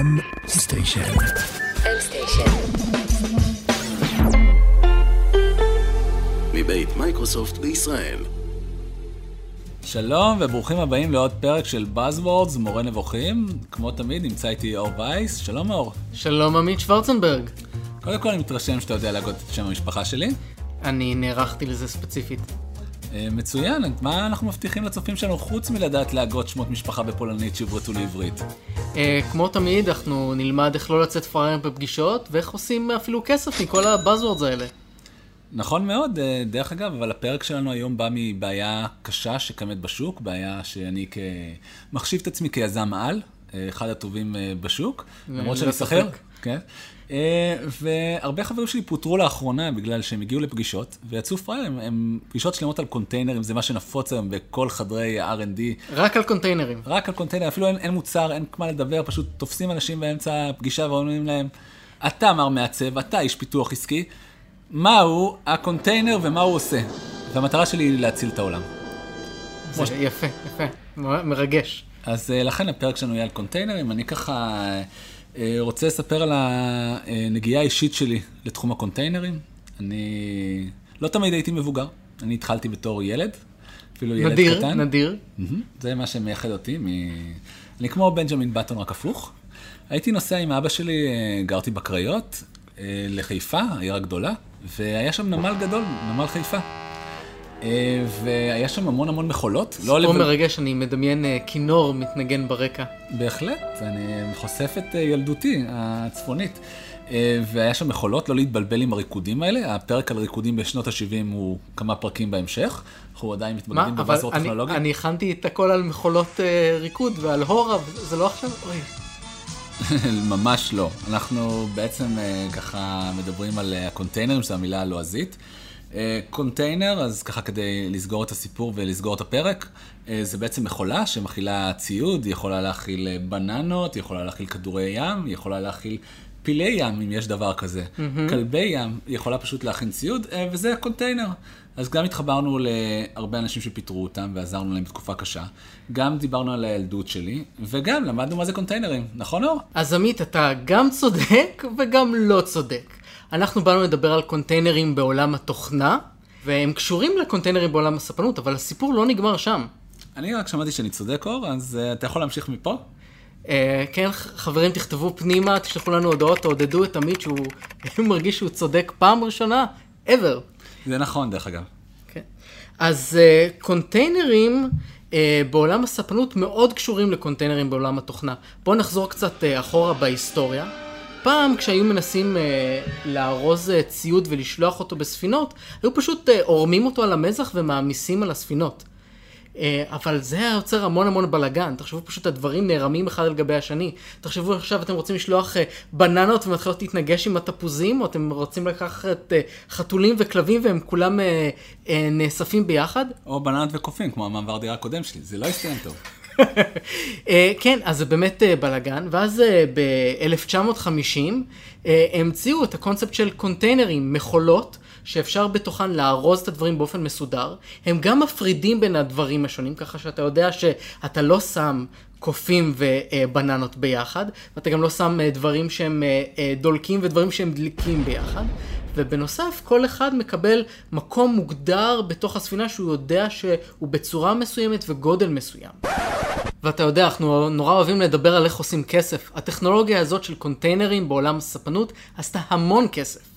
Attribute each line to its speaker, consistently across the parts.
Speaker 1: M-Station. מבית מייקרוסופט בישראל.
Speaker 2: שלום וברוכים הבאים לעוד פרק של Buzzwords, מורה נבוכים. כמו תמיד נמצא איתי אור וייס. שלום אור.
Speaker 3: שלום עמית שוורצנברג.
Speaker 2: קודם כל אני מתרשם שאתה יודע להגות את שם המשפחה שלי.
Speaker 3: אני נערכתי לזה ספציפית.
Speaker 2: אה, מצוין, מה אנחנו מבטיחים לצופים שלנו חוץ מלדעת להגות שמות משפחה בפולנית שיוברטו לעברית?
Speaker 3: אה, כמו תמיד, אנחנו נלמד איך לא לצאת פראייר בפגישות, ואיך עושים אפילו כסף מכל הבאזוורדס האלה.
Speaker 2: נכון מאוד, אה, דרך אגב, אבל הפרק שלנו היום בא מבעיה קשה שקיימת בשוק, בעיה שאני מחשיב את עצמי כיזם על, אחד הטובים בשוק, למרות שאני שכר. כן. והרבה חברים שלי פוטרו לאחרונה בגלל שהם הגיעו לפגישות ויצאו פראיירים, הם פגישות שלמות על קונטיינרים, זה מה שנפוץ היום בכל חדרי R&D.
Speaker 3: רק על קונטיינרים.
Speaker 2: רק על קונטיינרים, אפילו אין, אין מוצר, אין מה לדבר, פשוט תופסים אנשים באמצע הפגישה ואומרים להם, אתה מר מעצב, אתה איש פיתוח עסקי, מהו הקונטיינר ומה הוא עושה. והמטרה שלי היא להציל את העולם.
Speaker 3: זה ש... יפה, יפה, מרגש.
Speaker 2: אז uh, לכן הפרק שלנו יהיה על קונטיינרים. אני ככה uh, רוצה לספר על הנגיעה האישית שלי לתחום הקונטיינרים. אני לא תמיד הייתי מבוגר, אני התחלתי בתור ילד, אפילו ילד
Speaker 3: נדיר,
Speaker 2: קטן.
Speaker 3: נדיר, נדיר.
Speaker 2: Mm-hmm. זה מה שמייחד אותי. מ... אני כמו בנג'מין בטון, רק הפוך. הייתי נוסע עם אבא שלי, גרתי בקריות, לחיפה, העיר הגדולה, והיה שם נמל גדול, נמל חיפה. אה, והיה שם המון המון מכולות.
Speaker 3: סיפור לא מרגש, אני מדמיין אה, כינור מתנגן ברקע.
Speaker 2: בהחלט, אני חושף את אה, ילדותי הצפונית. והיה שם מכולות, לא להתבלבל עם הריקודים האלה. הפרק על ריקודים בשנות ה-70 הוא כמה פרקים בהמשך. אנחנו עדיין מתמודדים בבאזור טכנולוגי.
Speaker 3: אני הכנתי את הכל על מכולות ריקוד ועל הורה, זה לא עכשיו, אוי.
Speaker 2: ממש לא. אנחנו בעצם ככה מדברים על הקונטיינרים, שזו המילה הלועזית. אה, קונטיינר, אז ככה כדי לסגור את הסיפור ולסגור את הפרק, זה בעצם מכולה שמכילה ציוד, היא יכולה להכיל בננות, היא יכולה להכיל כדורי ים, היא יכולה להכיל פילי ים, אם יש דבר כזה. Mm-hmm. כלבי ים, היא יכולה פשוט להכין ציוד, וזה קונטיינר. אז גם התחברנו להרבה אנשים שפיטרו אותם ועזרנו להם בתקופה קשה. גם דיברנו על הילדות שלי, וגם למדנו מה זה קונטיינרים, נכון אור?
Speaker 3: אז עמית, אתה גם צודק וגם לא צודק. אנחנו באנו לדבר על קונטיינרים בעולם התוכנה, והם קשורים לקונטיינרים בעולם הספנות, אבל הסיפור לא נגמר שם.
Speaker 2: אני רק שמעתי שאני צודק אור, אז uh, אתה יכול להמשיך מפה?
Speaker 3: Uh, כן, חברים, תכתבו פנימה, תשלחו לנו הודעות, תעודדו את עמית שהוא מרגיש שהוא צודק פעם ראשונה, ever.
Speaker 2: זה נכון, דרך אגב.
Speaker 3: כן. אז uh, קונטיינרים uh, בעולם הספנות מאוד קשורים לקונטיינרים בעולם התוכנה. בואו נחזור קצת uh, אחורה בהיסטוריה. פעם כשהיו מנסים uh, לארוז uh, ציוד ולשלוח אותו בספינות, היו פשוט uh, עורמים אותו על המזח ומעמיסים על הספינות. אה, אבל זה היה יוצר המון המון בלאגן, תחשבו פשוט הדברים נערמים אחד על גבי השני. תחשבו עכשיו אתם רוצים לשלוח אה, בננות ומתחילות להתנגש עם התפוזים, או אתם רוצים לקחת אה, חתולים וכלבים והם כולם נאספים ביחד.
Speaker 2: או בננות וקופים, כמו המעבר דירה הקודם שלי, זה לא הסתיים טוב.
Speaker 3: כן, אז זה באמת בלאגן, ואז ב-1950 המציאו את הקונספט של קונטיינרים, מכולות. שאפשר בתוכן לארוז את הדברים באופן מסודר. הם גם מפרידים בין הדברים השונים, ככה שאתה יודע שאתה לא שם קופים ובננות ביחד, ואתה גם לא שם אה, דברים שהם אה, אה, דולקים ודברים שהם דליקים ביחד. ובנוסף, כל אחד מקבל מקום מוגדר בתוך הספינה שהוא יודע שהוא בצורה מסוימת וגודל מסוים. ואתה יודע, אנחנו נורא אוהבים לדבר על איך עושים כסף. הטכנולוגיה הזאת של קונטיינרים בעולם הספנות עשתה המון כסף.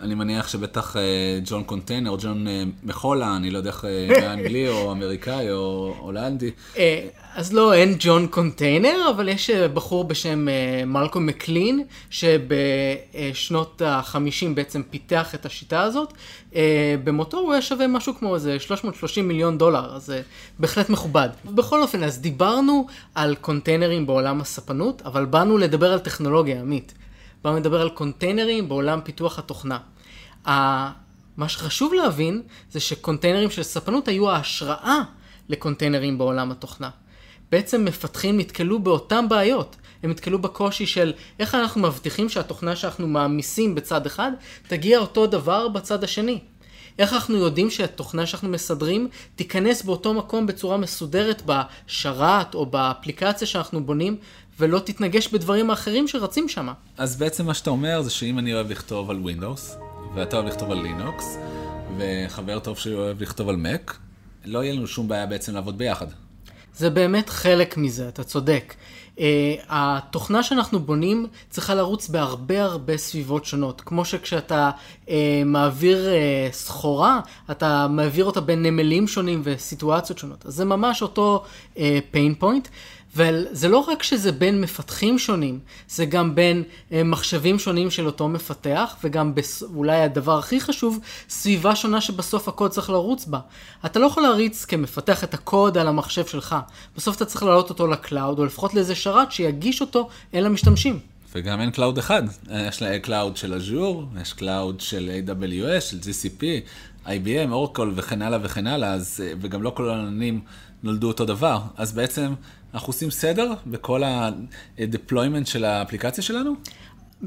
Speaker 2: אני מניח שבטח אה, ג'ון קונטיינר, או ג'ון אה, מכולה, אני לא יודע איך, אה, אנגלי או אמריקאי או הולנדי.
Speaker 3: אז לא, אין ג'ון קונטיינר, אבל יש בחור בשם מלקולם מקלין, שבשנות ה-50 בעצם פיתח את השיטה הזאת. במותו הוא היה שווה משהו כמו איזה 330 מיליון דולר, אז בהחלט מכובד. בכל אופן, אז דיברנו על קונטיינרים בעולם הספנות, אבל באנו לדבר על טכנולוגיה, עמית. באנו לדבר על קונטיינרים בעולם פיתוח התוכנה. מה שחשוב להבין זה שקונטיינרים של ספנות היו ההשראה לקונטיינרים בעולם התוכנה. בעצם מפתחים נתקלו באותן בעיות. הם נתקלו בקושי של איך אנחנו מבטיחים שהתוכנה שאנחנו מעמיסים בצד אחד תגיע אותו דבר בצד השני. איך אנחנו יודעים שהתוכנה שאנחנו מסדרים תיכנס באותו מקום בצורה מסודרת בשרת או באפליקציה שאנחנו בונים, ולא תתנגש בדברים האחרים שרצים שם.
Speaker 2: אז בעצם מה שאתה אומר זה שאם אני אוהב לכתוב על Windows, ואתה אוהב לכתוב על לינוקס, וחבר טוב שלי אוהב לכתוב על Mac, לא יהיה לנו שום בעיה בעצם לעבוד ביחד.
Speaker 3: זה באמת חלק מזה, אתה צודק. Uh, התוכנה שאנחנו בונים צריכה לרוץ בהרבה הרבה סביבות שונות. כמו שכשאתה uh, מעביר uh, סחורה, אתה מעביר אותה בין נמלים שונים וסיטואציות שונות. אז זה ממש אותו uh, pain point. וזה לא רק שזה בין מפתחים שונים, זה גם בין אה, מחשבים שונים של אותו מפתח, וגם בס... אולי הדבר הכי חשוב, סביבה שונה שבסוף הקוד צריך לרוץ בה. אתה לא יכול להריץ כמפתח את הקוד על המחשב שלך. בסוף אתה צריך להעלות אותו ל cloud, או לפחות לאיזה שרת שיגיש אותו אל המשתמשים.
Speaker 2: וגם אין cloud אחד, יש לך cloud של Azure, יש cloud של AWS, של GCP, IBM, Oracle וכן הלאה וכן הלאה, אז, אה, וגם לא כל העננים נולדו אותו דבר. אז בעצם אנחנו עושים סדר בכל ה-deployment של האפליקציה שלנו?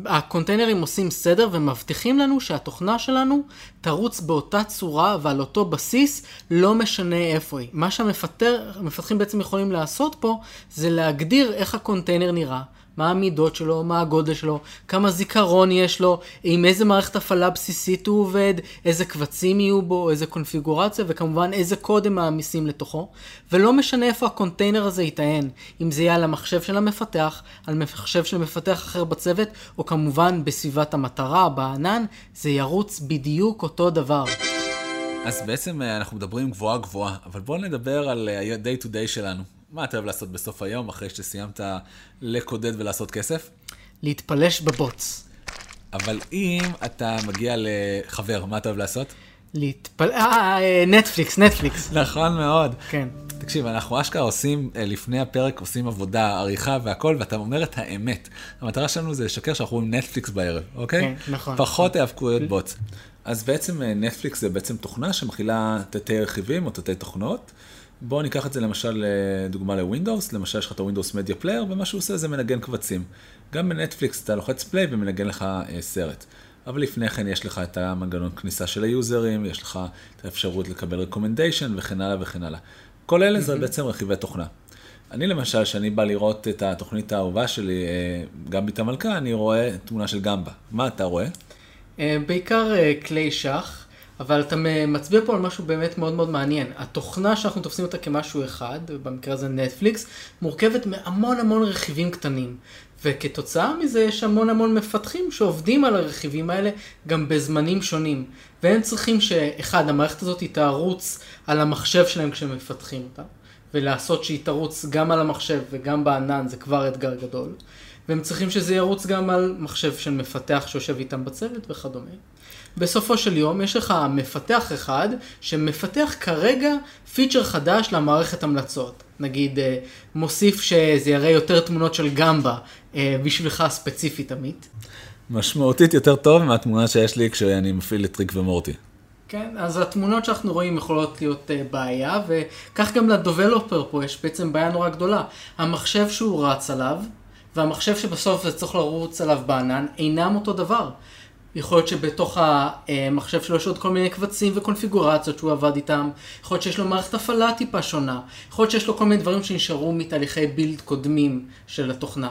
Speaker 3: הקונטיינרים עושים סדר ומבטיחים לנו שהתוכנה שלנו תרוץ באותה צורה ועל אותו בסיס, לא משנה איפה היא. מה שהמפתחים בעצם יכולים לעשות פה, זה להגדיר איך הקונטיינר נראה. מה המידות שלו, מה הגודל שלו, כמה זיכרון יש לו, עם איזה מערכת הפעלה בסיסית הוא עובד, איזה קבצים יהיו בו, איזה קונפיגורציה, וכמובן איזה קוד הם מעמיסים לתוכו. ולא משנה איפה הקונטיינר הזה יטען, אם זה יהיה על המחשב של המפתח, על מחשב של מפתח אחר בצוות, או כמובן בסביבת המטרה, בענן, זה ירוץ בדיוק אותו דבר.
Speaker 2: אז בעצם אה, אנחנו מדברים גבוהה גבוהה, אבל בואו נדבר על ה-day to day שלנו. מה אתה אוהב לעשות בסוף היום, אחרי שסיימת לקודד ולעשות כסף?
Speaker 3: להתפלש בבוץ.
Speaker 2: אבל אם אתה מגיע לחבר, מה אתה אוהב לעשות?
Speaker 3: להתפל... אה, אה נטפליקס, נטפליקס.
Speaker 2: נכון מאוד.
Speaker 3: כן.
Speaker 2: תקשיב, אנחנו אשכרה עושים, אה, לפני הפרק עושים עבודה, עריכה והכל, ואתה אומר את האמת. המטרה שלנו זה לשקר שאנחנו רואים נטפליקס בערב, אוקיי?
Speaker 3: כן, נכון.
Speaker 2: פחות היאבקויות בוץ. אז בעצם נטפליקס זה בעצם תוכנה שמכילה תתי רכיבים או תתי תוכנות. בואו ניקח את זה למשל דוגמה ל Windows, למשל יש לך את ה Windows Media Player, ומה שהוא עושה זה מנגן קבצים. גם בנטפליקס אתה לוחץ play ומנגן לך אה, סרט. אבל לפני כן יש לך את המנגנון כניסה של היוזרים, יש לך את האפשרות לקבל recommendation וכן הלאה וכן הלאה. כל אלה זה בעצם רכיבי תוכנה. אני למשל, כשאני בא לראות את התוכנית האהובה שלי, אה, גמביט המלכה, אני רואה תמונה של גמבה. מה אתה רואה?
Speaker 3: אה, בעיקר כלי שח. אבל אתה מצביע פה על משהו באמת מאוד מאוד מעניין. התוכנה שאנחנו תופסים אותה כמשהו אחד, במקרה הזה נטפליקס, מורכבת מהמון המון רכיבים קטנים. וכתוצאה מזה יש המון המון מפתחים שעובדים על הרכיבים האלה גם בזמנים שונים. והם צריכים שאחד, המערכת הזאת תערוץ על המחשב שלהם כשהם מפתחים אותה. ולעשות שהיא תרוץ גם על המחשב וגם בענן זה כבר אתגר גדול. והם צריכים שזה ירוץ גם על מחשב של מפתח שיושב איתם בצוות וכדומה. בסופו של יום יש לך מפתח אחד שמפתח כרגע פיצ'ר חדש למערכת המלצות. נגיד אה, מוסיף שזה יראה יותר תמונות של גמבה אה, בשבילך ספציפית עמית.
Speaker 2: משמעותית יותר טוב מהתמונה שיש לי כשאני מפעיל את ריק ומורטי.
Speaker 3: כן, אז התמונות שאנחנו רואים יכולות להיות uh, בעיה, וכך גם ל developer פה יש בעצם בעיה נורא גדולה. המחשב שהוא רץ עליו, והמחשב שבסוף זה צריך לרוץ עליו בענן, אינם אותו דבר. יכול להיות שבתוך המחשב שלו יש עוד כל מיני קבצים וקונפיגורציות שהוא עבד איתם, יכול להיות שיש לו מערכת הפעלה טיפה שונה, יכול להיות שיש לו כל מיני דברים שנשארו מתהליכי בילד קודמים של התוכנה.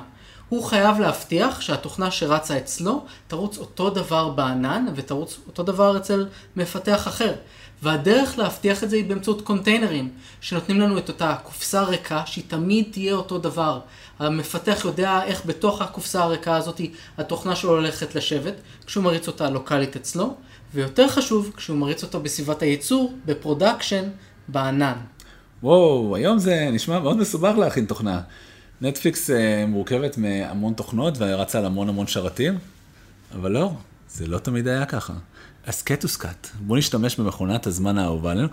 Speaker 3: הוא חייב להבטיח שהתוכנה שרצה אצלו תרוץ אותו דבר בענן ותרוץ אותו דבר אצל מפתח אחר. והדרך להבטיח את זה היא באמצעות קונטיינרים, שנותנים לנו את אותה קופסה ריקה שהיא תמיד תהיה אותו דבר. המפתח יודע איך בתוך הקופסה הריקה הזאת התוכנה שלו הולכת לשבת, כשהוא מריץ אותה לוקאלית אצלו, ויותר חשוב, כשהוא מריץ אותה בסביבת הייצור, ב production, בענן.
Speaker 2: וואו, היום זה נשמע מאוד מסובך להכין תוכנה. נטפליקס אה, מורכבת מהמון תוכנות ורצה על המון המון שרתים, אבל לא, זה לא תמיד היה ככה. הסקט וסקט, בואו נשתמש במכונת הזמן האהובה עלינו.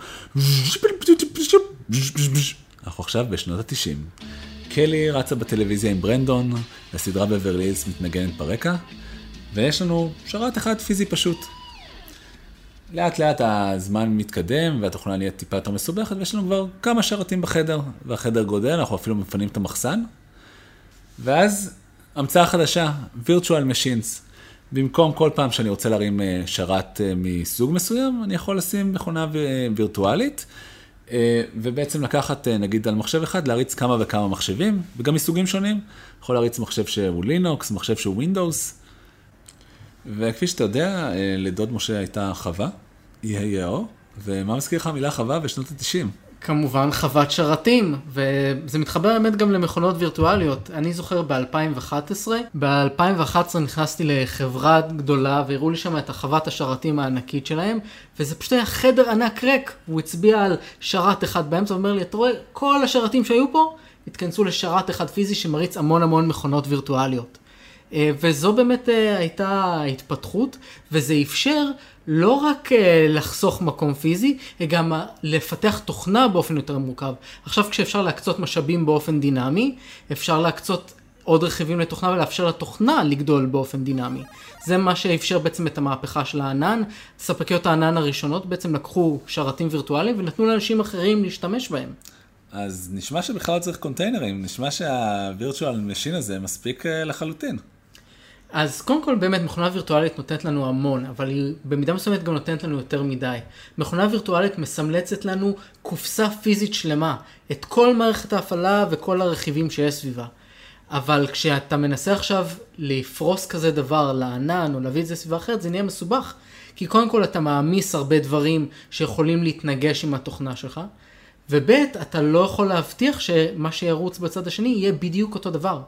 Speaker 2: אנחנו עכשיו בשנות התשעים. קלי רצה בטלוויזיה עם ברנדון, הסדרה בברלילס מתנגנת ברקע, ויש לנו שרת אחד פיזי פשוט. לאט לאט הזמן מתקדם והתוכנה נהיית טיפה יותר מסובכת ויש לנו כבר כמה שרתים בחדר, והחדר גודל, אנחנו אפילו מפנים את המחסן. ואז המצאה חדשה, virtual machines. במקום כל פעם שאני רוצה להרים אה, שרת אה, מסוג מסוים, אני יכול לשים מכונה וירטואלית, אה, ובעצם לקחת, נגיד, על מחשב אחד, להריץ כמה וכמה מחשבים, וגם מסוגים שונים. יכול להריץ מחשב שהוא לינוקס, מחשב שהוא ווינדוס. וכפי שאתה יודע, לדוד משה הייתה חווה, EAO, ומה מזכיר לך המילה חווה בשנות ה-90?
Speaker 3: כמובן חוות שרתים, וזה מתחבר באמת גם למכונות וירטואליות. אני זוכר ב-2011, ב-2011 נכנסתי לחברה גדולה והראו לי שם את החוות השרתים הענקית שלהם, וזה פשוט היה חדר ענק ריק. הוא הצביע על שרת אחד באמצע, ואומר לי, אתה רואה, כל השרתים שהיו פה התכנסו לשרת אחד פיזי שמריץ המון המון מכונות וירטואליות. אה, וזו באמת אה, הייתה התפתחות, וזה אפשר לא רק אה, לחסוך מקום פיזי, גם לפתח תוכנה באופן יותר מורכב. עכשיו כשאפשר להקצות משאבים באופן דינמי, אפשר להקצות עוד רכיבים לתוכנה ולאפשר לתוכנה לגדול באופן דינמי. זה מה שאפשר בעצם את המהפכה של הענן. ספקיות הענן הראשונות בעצם לקחו שרתים וירטואליים ונתנו לאנשים אחרים להשתמש בהם.
Speaker 2: אז נשמע שבכלל לא צריך קונטיינרים, נשמע שה virtual machine הזה מספיק לחלוטין.
Speaker 3: אז קודם כל באמת מכונה וירטואלית נותנת לנו המון, אבל היא במידה מסוימת גם נותנת לנו יותר מדי. מכונה וירטואלית מסמלצת לנו קופסה פיזית שלמה, את כל מערכת ההפעלה וכל הרכיבים שיש סביבה. אבל כשאתה מנסה עכשיו לפרוס כזה דבר לענן או להביא את זה לסביבה אחרת, זה נהיה מסובך. כי קודם כל אתה מעמיס הרבה דברים שיכולים להתנגש עם התוכנה שלך, וב' אתה לא יכול להבטיח שמה שירוץ בצד השני יהיה בדיוק אותו דבר.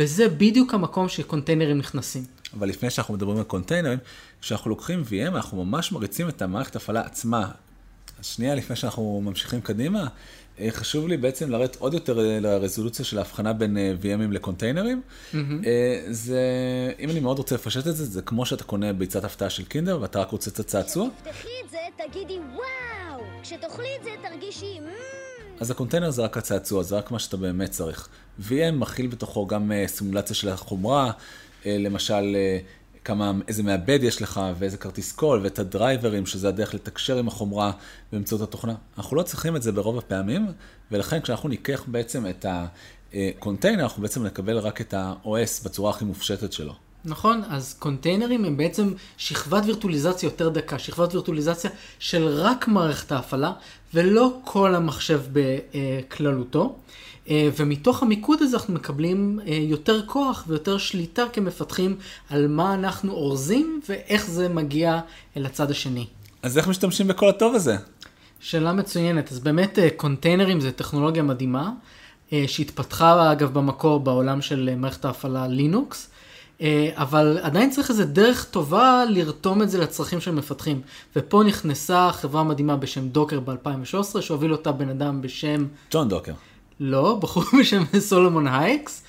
Speaker 3: וזה בדיוק המקום שקונטיינרים נכנסים.
Speaker 2: אבל לפני שאנחנו מדברים על קונטיינרים, כשאנחנו לוקחים VM, אנחנו ממש מריצים את המערכת הפעלה עצמה. אז שנייה לפני שאנחנו ממשיכים קדימה, אה, חשוב לי בעצם לרדת עוד יותר אה, לרזולוציה של ההבחנה בין אה, VMים לקונטיינרים. Mm-hmm. זה, אם אני מאוד רוצה לפשט את זה, זה כמו שאתה קונה ביצת הפתעה של קינדר ואתה רק רוצה את הצעצוע.
Speaker 4: כשתפתחי את זה, תגידי וואו! כשתאכלי את זה, תרגישי
Speaker 2: אז הקונטיינר זה רק הצעצוע, זה רק מה שאתה באמת צריך. VM מכיל בתוכו גם uh, סימולציה של החומרה, uh, למשל uh, כמה, איזה מעבד יש לך ואיזה כרטיס קול ואת הדרייברים, שזה הדרך לתקשר עם החומרה באמצעות התוכנה. אנחנו לא צריכים את זה ברוב הפעמים, ולכן כשאנחנו ניקח בעצם את הקונטיינר, אנחנו בעצם נקבל רק את ה-OS בצורה הכי מופשטת שלו.
Speaker 3: נכון, אז קונטיינרים הם בעצם שכבת וירטואליזציה יותר דקה, שכבת וירטואליזציה של רק מערכת ההפעלה, ולא כל המחשב בכללותו. אה, ומתוך המיקוד הזה אנחנו מקבלים אה, יותר כוח ויותר שליטה כמפתחים על מה אנחנו אורזים ואיך זה מגיע אל הצד השני.
Speaker 2: אז איך משתמשים בכל הטוב הזה?
Speaker 3: שאלה מצוינת. אז באמת אה, קונטיינרים זה טכנולוגיה מדהימה, שהתפתחה אגב במקור בעולם של מערכת ההפעלה לינוקס. אבל עדיין צריך איזה דרך טובה לרתום את זה לצרכים של מפתחים. ופה נכנסה חברה מדהימה בשם Docker ב-2013, שהוביל אותה בן אדם בשם...
Speaker 2: ג'ון דוקר.
Speaker 3: לא, בחור בשם סולומון הייקס.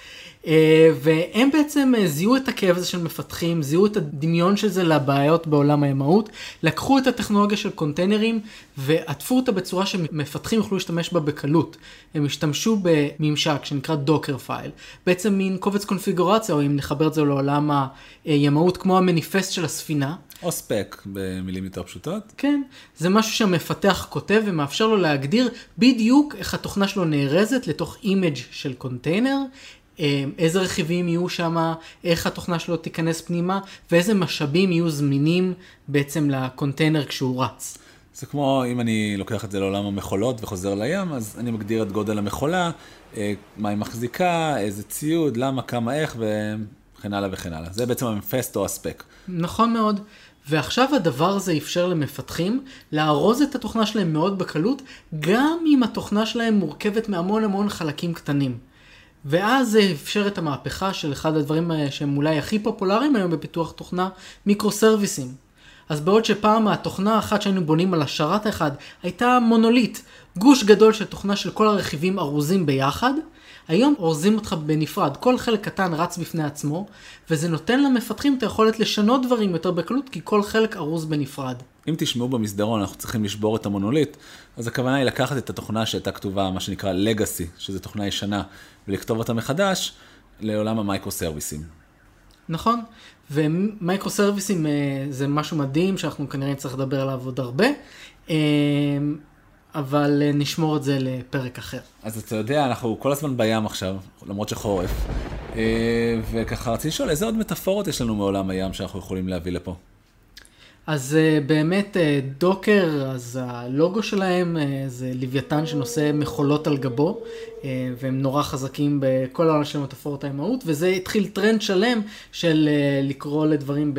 Speaker 3: אה, והם בעצם אה, זיהו את הכאב הזה של מפתחים, זיהו את הדמיון של זה לבעיות בעולם הימאות, לקחו את הטכנולוגיה של קונטיינרים ועטפו אותה בצורה שמפתחים יוכלו להשתמש בה בקלות. הם השתמשו בממשק שנקרא Dockerfile, בעצם מין קובץ קונפיגורציה, או אם נחבר את זה לעולם הימאות כמו המניפסט של הספינה.
Speaker 2: או ספק במילים יותר פשוטות.
Speaker 3: כן, זה משהו שהמפתח כותב ומאפשר לו להגדיר בדיוק איך התוכנה שלו נארזת לתוך image של קונטיינר, איזה רכיבים יהיו שם, איך התוכנה שלו תיכנס פנימה, ואיזה משאבים יהיו זמינים בעצם לקונטיינר כשהוא רץ.
Speaker 2: זה כמו אם אני לוקח את זה לעולם המכולות וחוזר לים, אז אני מגדיר את גודל המכולה, אה, מה היא מחזיקה, איזה ציוד, למה, כמה, איך, וכן הלאה וכן הלאה. זה בעצם המפסט או הספק.
Speaker 3: נכון מאוד. ועכשיו הדבר הזה אפשר למפתחים לארוז את התוכנה שלהם מאוד בקלות, גם אם התוכנה שלהם מורכבת מהמון המון חלקים קטנים. ואז זה אפשר את המהפכה של אחד הדברים שהם אולי הכי פופולריים היום בפיתוח תוכנה, מיקרו סרוויסים. אז בעוד שפעם התוכנה האחת שהיינו בונים על השרת האחד הייתה מונוליט, גוש גדול של תוכנה של כל הרכיבים ארוזים ביחד, היום אורזים אותך בנפרד, כל חלק קטן רץ בפני עצמו, וזה נותן למפתחים את היכולת לשנות דברים יותר בקלות, כי כל חלק ארוז בנפרד.
Speaker 2: אם תשמעו במסדרון, אנחנו צריכים לשבור את המונוליט, אז הכוונה היא לקחת את התוכנה שהייתה כתובה, מה שנקרא Legacy, שזו תוכנה ישנה, ולכתוב אותה מחדש לעולם המייקרו סרוויסים.
Speaker 3: נכון, ומייקרו סרוויסים אה, זה משהו מדהים שאנחנו כנראה נצטרך לדבר עליו עוד הרבה. אה, אבל אה, נשמור את זה לפרק אחר.
Speaker 2: אז אתה יודע, אנחנו כל הזמן בים עכשיו, למרות שחורף, וככה רציתי לשאול, איזה עוד מטאפורות יש לנו מעולם הים שאנחנו יכולים להביא לפה?
Speaker 3: אז uh, באמת uh, Docker, אז הלוגו שלהם uh, זה לוויתן שנושא מכולות על גבו, והם נורא חזקים בכל העולם של מטאפורות הימאות, וזה התחיל טרנד שלם של לקרוא לדברים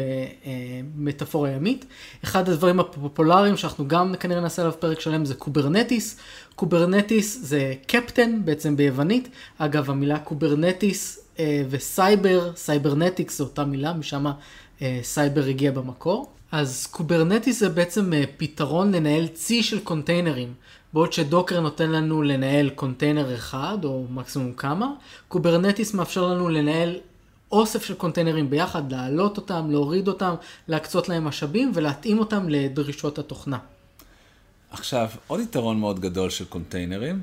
Speaker 3: במטאפורה ימית. אחד הדברים הפופולריים שאנחנו גם כנראה נעשה עליו פרק שלם זה Kubernetes. Kubernetes זה קפטן בעצם ביוונית. אגב, המילה Kubernetes וסייבר, cybernetics זו אותה מילה, משם סייבר הגיע במקור. אז Kubernetes זה בעצם אה, פתרון לנהל צי של קונטיינרים. בעוד ש Docker נותן לנו לנהל קונטיינר אחד, או מקסימום כמה, Kubernetes מאפשר לנו לנהל אוסף של קונטיינרים ביחד, להעלות אותם, להוריד אותם, להקצות להם משאבים ולהתאים אותם לדרישות התוכנה.
Speaker 2: עכשיו, עוד יתרון מאוד גדול של קונטיינרים,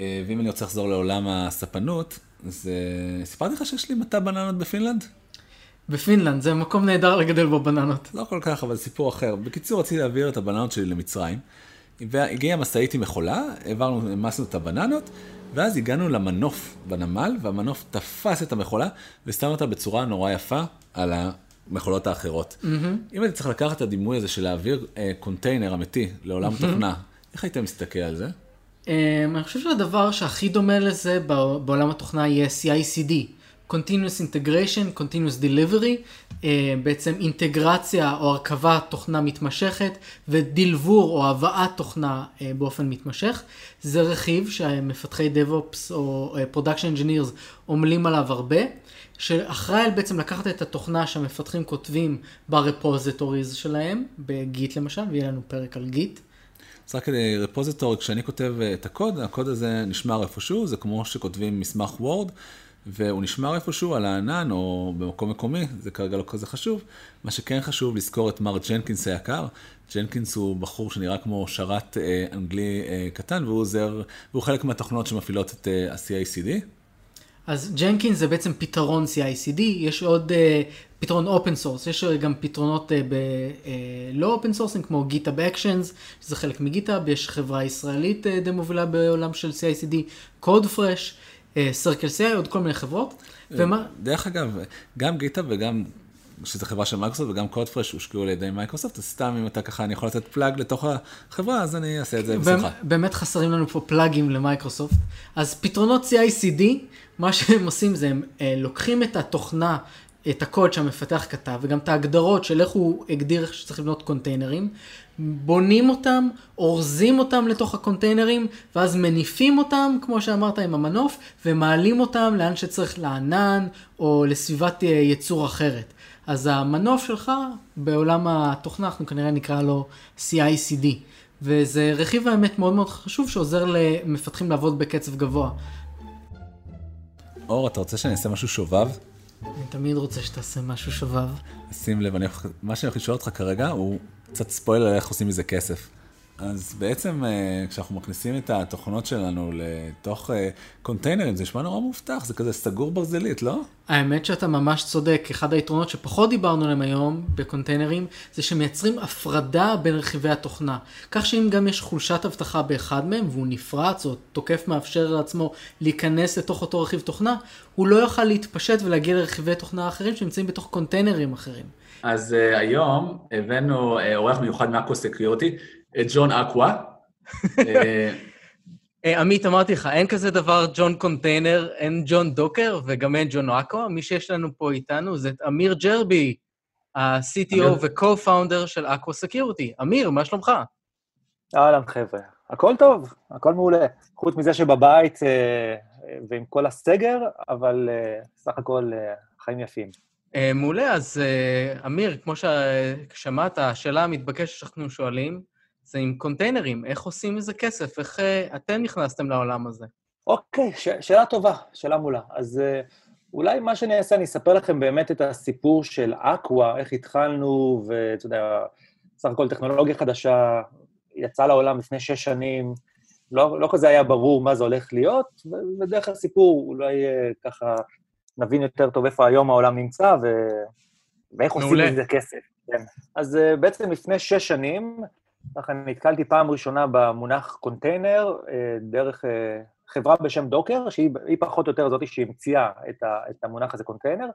Speaker 2: אה, ואם אני רוצה לחזור לעולם הספנות, זה... סיפרתי לך שיש לי מטע בננות בפינלנד?
Speaker 3: בפינלנד, זה מקום נהדר לגדל בו בננות.
Speaker 2: לא כל כך, אבל סיפור אחר. בקיצור, רציתי להעביר את הבננות שלי למצרים. והגיעה משאית עם מכולה, העברנו, העמסנו את הבננות, ואז הגענו למנוף בנמל, והמנוף תפס את המכולה ושם אותה בצורה נורא יפה על המכולות האחרות. Mm-hmm. אם הייתי צריך לקחת את הדימוי הזה של להעביר אה, קונטיינר אמיתי לעולם mm-hmm. תוכנה, איך היית מסתכל על זה?
Speaker 3: אה, אני חושב שהדבר שהכי דומה לזה בעולם התוכנה יהיה CI/CD. Continuous Integration, Continuous Delivery, uh, בעצם אינטגרציה או הרכבת תוכנה מתמשכת ודלבור או הבאת תוכנה uh, באופן מתמשך. זה רכיב שמפתחי DevOps או uh, Production Engineers עמלים עליו הרבה, שאחראי על בעצם לקחת את התוכנה שהמפתחים כותבים ברפוזיטוריז שלהם, בגיט למשל, ויהיה לנו פרק על גיט.
Speaker 2: אז רק כדי repository, כשאני כותב את הקוד, הקוד הזה נשמר איפשהו, זה כמו שכותבים מסמך וורד. והוא נשמר איפשהו על הענן או במקום מקומי, זה כרגע לא כזה חשוב. מה שכן חשוב לזכור את מר ג'נקינס היקר. ג'נקינס הוא בחור שנראה כמו שרת אה, אנגלי אה, קטן, והוא עוזר, והוא חלק מהתוכנות שמפעילות את אה, ה-CICD.
Speaker 3: אז ג'נקינס זה בעצם פתרון CICD, יש עוד אה, פתרון open source, יש גם פתרונות אה, בלא open source-ים כמו GitHub Actions, שזה חלק מ GitHub, יש חברה ישראלית אה, די מובילה בעולם של CICD, Codefresh. Circle אה, CI, עוד כל מיני חברות.
Speaker 2: אה, ומה... דרך אגב, גם GitHub, שזו חברה של מייקרוסופט וגם Codefresh הושקעו על ידי מייקרוסופט, אז סתם אם אתה ככה, אני יכול לתת plug לתוך החברה, אז אני אעשה את זה בשמחה.
Speaker 3: באמת חסרים לנו פה plug-ים למייקרוסופט. אז פתרונות CI/CD, מה שהם עושים זה הם אה, לוקחים את התוכנה את הקוד שהמפתח כתב, וגם את ההגדרות של איך הוא הגדיר איך שצריך לבנות קונטיינרים, בונים אותם, אורזים אותם לתוך הקונטיינרים, ואז מניפים אותם, כמו שאמרת, עם המנוף, ומעלים אותם לאן שצריך לענן, או לסביבת אה, ייצור אחרת. אז המנוף שלך, בעולם התוכנה, אנחנו כנראה נקרא לו CI/CD. וזה רכיב האמת מאוד מאוד חשוב שעוזר למפתחים לעבוד בקצב גבוה.
Speaker 2: אור, אתה רוצה שאני אעשה משהו שובב?
Speaker 3: אני תמיד רוצה שתעשה משהו שובב.
Speaker 2: שים לב, אני, מה שאני הולך לשאול אותך כרגע הוא קצת ספוילר איך עושים מזה כסף. אז בעצם אה, כשאנחנו מכניסים את התוכנות שלנו לתוך אה, קונטיינרים, זה נשמע נורא מובטח, זה כזה סגור ברזלית, לא?
Speaker 3: האמת שאתה ממש צודק, אחד היתרונות שפחות דיברנו עליהם היום בקונטיינרים, זה שמייצרים הפרדה בין רכיבי התוכנה. כך שאם גם יש חולשת אבטחה באחד מהם, והוא נפרץ, או תוקף מאפשר לעצמו להיכנס לתוך אותו רכיב תוכנה, הוא לא יוכל להתפשט ולהגיע לרכיבי תוכנה אחרים שנמצאים בתוך קונטיינרים אחרים.
Speaker 2: אז uh, היום הבאנו uh, אורח מיוחד מ Aqua Security, את ג'ון אקווה.
Speaker 3: אה, עמית, אמרתי לך, אין כזה דבר ג'ון קונטיינר, אין ג'ון דוקר וגם אין ג'ון אקווה. מי שיש לנו פה איתנו זה את אמיר ג'רבי, ה-CTO ו-co-founder של Aqua Security. אמיר, מה שלומך?
Speaker 5: אהלן, חבר'ה. הכל טוב, הכל מעולה. חוץ מזה שבבית אה, ועם כל הסגר, אבל אה, סך הכל חיים יפים.
Speaker 3: מעולה, אז אמיר, כמו ששמעת, השאלה המתבקשת שאנחנו שואלים, זה עם קונטיינרים, איך עושים מזה כסף? איך uh, אתם נכנסתם לעולם הזה?
Speaker 5: אוקיי, ש- שאלה טובה, שאלה מולה. אז uh, אולי מה שאני אעשה, אני אספר לכם באמת את הסיפור של אקווה, איך התחלנו, ואתה יודע, סך הכל טכנולוגיה חדשה, יצאה לעולם לפני שש שנים, לא, לא כזה היה ברור מה זה הולך להיות, ודרך הסיפור אולי uh, ככה נבין יותר טוב איפה היום העולם נמצא ו... ואיך עושים מזה כסף. כן. אז uh, בעצם לפני שש שנים, ככה נתקלתי פעם ראשונה במונח קונטיינר אה, דרך אה, חברה בשם דוקר, שהיא פחות או יותר זאתי שהמציאה את, את המונח הזה קונטיינר.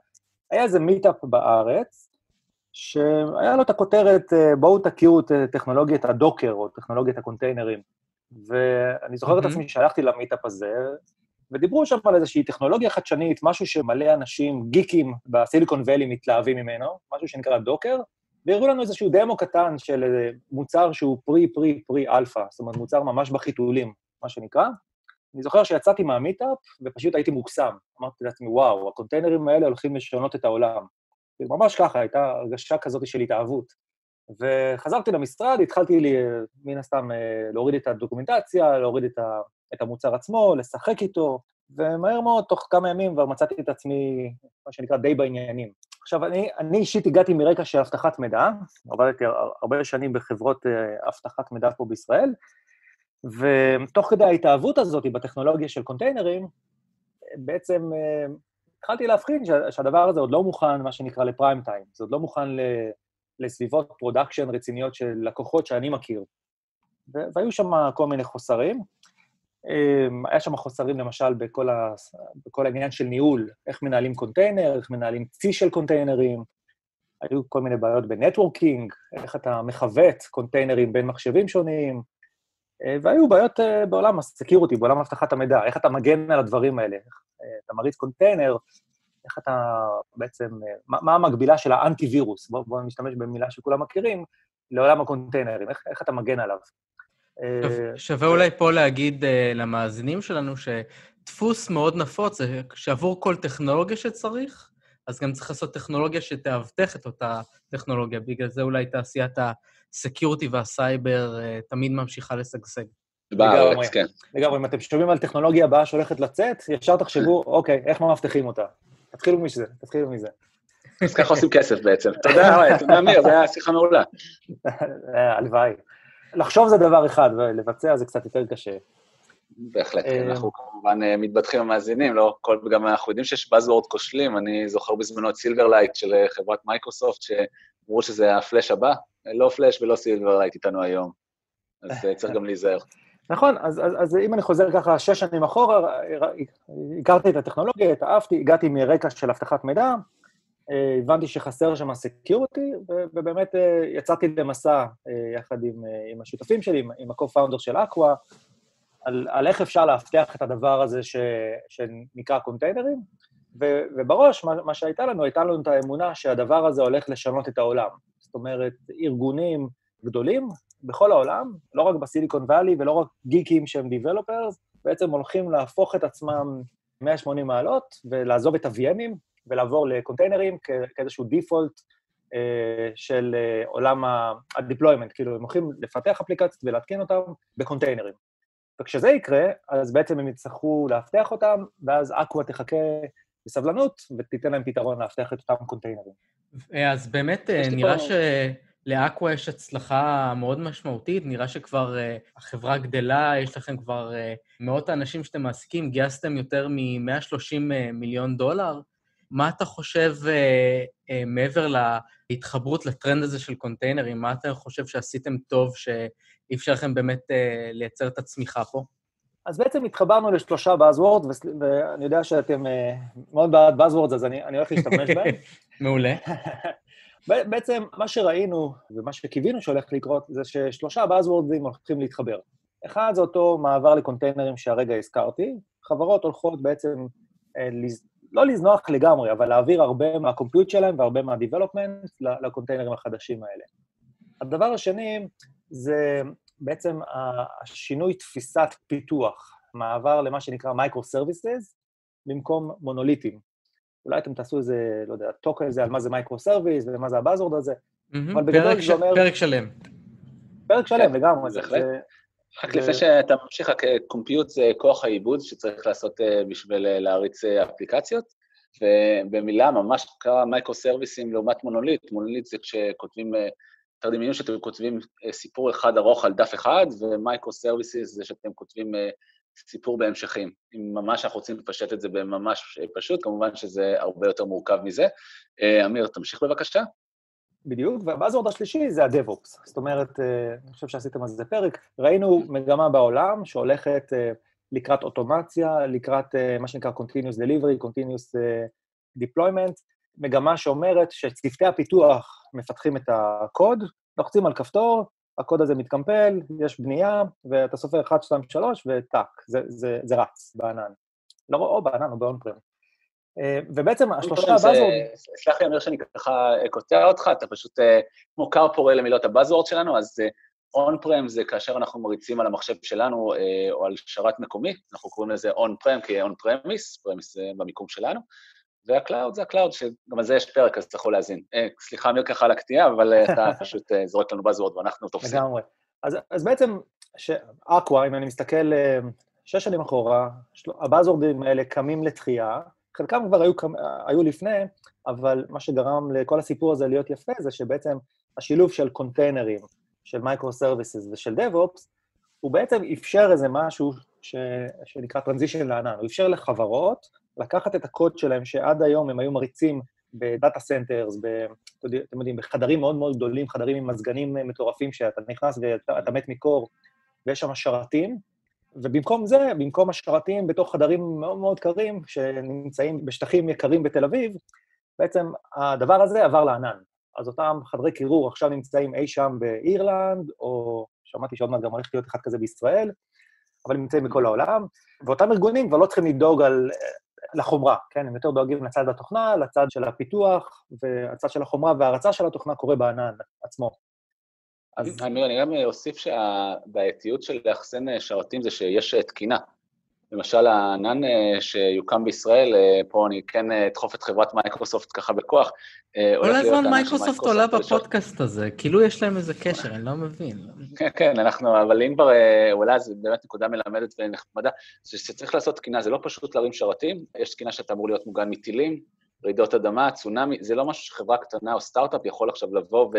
Speaker 5: היה איזה מיטאפ בארץ, שהיה לו את הכותרת, אה, בואו תכירו את טכנולוגיית הדוקר, או טכנולוגיית הקונטיינרים. ואני זוכר את
Speaker 3: Mhm.
Speaker 5: עצמי שהלכתי למיטאפ הזה, ודיברו שם על איזושהי טכנולוגיה חדשנית, משהו שמלא אנשים, גיקים בסיליקון ואלי מתלהבים ממנו, משהו שנקרא דוקר, והראו לנו איזשהו דמו קטן של מוצר שהוא pre, pre, pre alpha, זאת אומרת, מוצר ממש בחיתולים, מה שנקרא. אני זוכר שיצאתי מהמיטאפ, ופשוט הייתי מוקסם. אמרתי לעצמי, וואו, הקונטיינרים האלה הולכים לשנות את העולם. ממש ככה, הייתה הרגשה כזאת של התאהבות. וחזרתי למשרד, התחלתי לי, מן הסתם אה, להוריד את הדוקומנטציה, להוריד את, ה, את המוצר עצמו, לשחק איתו, ומהר מאוד, תוך כמה ימים כבר מצאתי את עצמי, מה שנקרא, די בעניינים. עכשיו, אני, אני אישית הגעתי מרקע של אבטחת מידע, עבדתי הר- הרבה שנים בחברות אה, אבטחת מידע פה בישראל, ותוך כדי ההתאהבות הזאת בטכנולוגיה של קונטיינרים, בעצם אה, התחלתי להבחין שה- שהדבר הזה עוד לא מוכן, מה שנקרא, ל prime time. זה עוד לא מוכן לסביבות production רציניות של לקוחות שאני מכיר. והיו שם כל מיני חוסרים. אה, היה שם חוסרים, למשל, בכל, ה- בכל העניין של ניהול, איך מנהלים קונטיינר, איך מנהלים צי של קונטיינרים. היו כל מיני בעיות ב networking, איך אתה מקוות קונטיינרים בין מחשבים שונים, אה, והיו בעיות אה, בעולם ה security, בעולם אבטחת המידע, איך אתה מגן על הדברים האלה. איך, אה, אתה מריץ קונטיינר, איך אתה בעצם, מה, מה המקבילה של האנטי-וירוס, בואו בוא נשתמש במילה שכולם מכירים, לעולם הקונטיינרים, איך, איך אתה מגן עליו. אה,
Speaker 3: שווה- אולי פה להגיד אה, למאזינים שלנו שדפוס מאוד נפוץ זה שעבור כל טכנולוגיה שצריך, אז גם צריך לעשות טכנולוגיה שתאבטח את אותה טכנולוגיה. בגלל זה אולי תעשיית ה security והסייבר אה, תמיד ממשיכה לשגשג.
Speaker 6: בארץ, כן.
Speaker 5: לגמרי, אם אתם שומעים על טכנולוגיה הבאה שהולכת לצאת, ישר תחשבו, אוקיי, איך מאבטחים אותה? תתחילו מזה, תתחילו מזה.
Speaker 6: אז ככה עושים כסף בעצם. תודה, תודה, אמיר, זו הייתה שיחה מעולה.
Speaker 5: הלוואי. לחשוב זה דבר אחד, ולבצע זה קצת יותר קשה.
Speaker 6: בהחלט,
Speaker 5: אה,
Speaker 6: אנחנו כמובן אה, מתבטחים במאזינים, לא כל, גם אנחנו יודעים שיש Buzzword כושלים, אני זוכר בזמנו את Silverlight של אה, חברת מייקרוסופט, שאמרו שזה הפלאש הבא, לא פלאש ולא Silverlight איתנו היום, אז צריך גם להיזהר.
Speaker 5: נכון, אז, אז, אז אם אני חוזר ככה שש שנים אחורה, הכרתי את הטכנולוגיה, התאהבתי, הגעתי מרקע של אבטחת מידע, הבנתי שחסר שם security, ובאמת אה, יצאתי למסע אה, יחד עם, אה, עם השותפים שלי, עם, עם ה-co-founder של אקווה, על, על איך אפשר לאבטח את הדבר הזה ש, שנקרא קונטיינרים, ו, ובראש, מה, מה שהייתה לנו, הייתה לנו את האמונה שהדבר הזה הולך לשנות את העולם. זאת אומרת, ארגונים גדולים בכל העולם, לא רק בסיליקון וואלי ולא רק גיקים שהם דיבלופרס, בעצם הולכים להפוך את עצמם 180 מעלות ולעזוב את ה-VMים ולעבור לקונטיינרים כאיזשהו דיפולט אה, של אה, עולם ה-deployment, כאילו הם הולכים לפתח אפליקציות ולהתקין אותם בקונטיינרים. וכשזה יקרה, אז בעצם הם יצטרכו לאבטח אותם, ואז אקווה תחכה בסבלנות ותיתן להם פתרון לאבטח את אותם קונטיינרים.
Speaker 3: אה, אז באמת אה, נראה
Speaker 5: פה-
Speaker 3: שלאקווה יש הצלחה מאוד משמעותית, נראה שכבר אה, החברה גדלה, יש לכם כבר אה, מאות האנשים שאתם מעסיקים, גייסתם יותר מ-130 מיליון דולר. מה אתה חושב אה, אה, מעבר להתחברות לטרנד הזה של קונטיינרים? מה אתה חושב שעשיתם טוב שאפשר לכם באמת אה, לייצר את הצמיחה פה?
Speaker 5: אז בעצם התחברנו לשלושה Buzzwords, ואני יודע שאתם מאוד בעד Buzzwords, אז אני, אני הולך להשתמש בהם.
Speaker 3: מעולה.
Speaker 5: בעצם מה שראינו ומה שקיווינו שהולך לקרות זה ששלושה Buzzwords הולכים להתחבר. אחד זה אותו מעבר לקונטיינרים שהרגע הזכרתי, חברות הולכות בעצם, אה, לז... לא לזנוח לגמרי, אבל להעביר הרבה מהקומפיוט שלהם והרבה ל- לקונטיינרים החדשים האלה. הדבר השני זה בעצם השינוי תפיסת פיתוח, מעבר למה שנקרא microservices במקום מונוליטים. אולי אתם תעשו איזה, לא יודע, talk על זה, על מה זה microservice ומה זה ה buzzword הזה.
Speaker 3: מהמם,
Speaker 5: אבל בגדול זה אומר-
Speaker 3: פרק שלם.
Speaker 5: פרק שלם לגמרי. זה-
Speaker 6: בהחלט.
Speaker 5: זה-
Speaker 6: רק לפני שאתה ממשיך, compute זה כוח העיבוד שצריך לעשות אה, בשביל אה, להריץ אה, אפליקציות, ובמילה ממש קצרה microservice-ים לעומת מונוליט. מונוליט זה כשכותבים, אה, יותר דמיינו שאתם כותבים אה, סיפור אחד ארוך על דף אחד, ו microservices זה שאתם כותבים אה, סיפור בהמשכים. אם ממש אנחנו רוצים לפשט את זה בממש אה, פשוט, כמובן שזה הרבה יותר מורכב מזה. אה, אמיר, תמשיך בבקשה.
Speaker 5: בדיוק, וה buzzword השלישי זה ה-DevOps. זאת אומרת, אה, אני חושב שעשיתם על זה פרק, ראינו מגמה בעולם שהולכת אה, לקראת אוטומציה, לקראת אה, מה שנקרא Continuous Delivery, Continuous Deployment, מגמה שאומרת שצוותי הפיתוח מפתחים את הקוד, לוחצים על כפתור, הקוד הזה מתקמפל, יש בנייה, ואתה סופר 1, 2, 3, וטאק, זה, זה, זה רץ בענן. לא, או בענן או ב on-prem. אה, ובעצם השלושה ה buzzword...
Speaker 2: סלח לי, אמיר, שאני ככה קוטע אותך, אתה פשוט אה, כמו כר פורה למילות ה buzzword שלנו, אז on-prem זה כאשר אנחנו מריצים על המחשב שלנו או על שרת מקומי, אנחנו קוראים לזה on-prem כ on-premise, premise זה במיקום שלנו, וה cloud זה ה cloud, שגם על זה יש פרק, אז יכול להאזין. אה, סליחה, אמיר, ככה על הקטיעה, אבל אה, אתה פשוט אה, זורק לנו buzzword ואנחנו תופסים.
Speaker 5: לגמרי. אז, אז בעצם, אקווה, אם אני מסתכל שש שנים אחורה, ה buzzwordים האלה קמים לתחייה, חלקם כבר היו, היו לפני, אבל מה שגרם לכל הסיפור הזה להיות יפה זה שבעצם השילוב של containerים, של microservices ושל DevOps, הוא בעצם אפשר איזה משהו ש... שנקרא transition לענן. הוא אפשר לחברות לקחת את הקוד שלהם, שעד היום הם היו מריצים ב data centers, ב... אתם יודעים, בחדרים מאוד מאוד גדולים, חדרים עם מזגנים מטורפים, שאתה נכנס ואתה מת מקור, ויש שם שרתים, ובמקום זה, במקום השרתים בתוך חדרים מאוד מאוד קרים, שנמצאים בשטחים יקרים בתל אביב, בעצם הדבר הזה עבר לענן. אז אותם חדרי קירור עכשיו נמצאים אי שם באירלנד, או שמעתי שעוד מעט גם הולך להיות אחד כזה בישראל, אבל נמצאים בכל העולם, ואותם ארגונים כבר לא צריכים לדאוג על, לחומרה, כן? הם יותר דואגים לצד התוכנה, לצד של הפיתוח, והצד של החומרה וההרצה של התוכנה קורה בענן עצמו.
Speaker 2: אז... אני גם אוסיף שהבעייתיות של לאחסן שרתים זה שיש תקינה. למשל, הענן אה, שיוקם בישראל, אה, פה אני כן אה, אדחוף את חברת מייקרוסופט ככה בכוח,
Speaker 3: כל הזמן מייקרוסופט עולה בפודקאסט הזה, כאילו יש להם איזה קשר, אני לא מבין.
Speaker 2: כן, כן, אנחנו, אבל אם כבר, אולי זו באמת נקודה מלמדת ונחמדה, שצריך לעשות תקינה, זה לא פשוט להרים שרתים, יש תקינה שאתה אמור להיות מוגן מטילים, רעידות אדמה, צונאמי, זה לא משהו שחברה קטנה או סטארט-אפ יכול עכשיו לבוא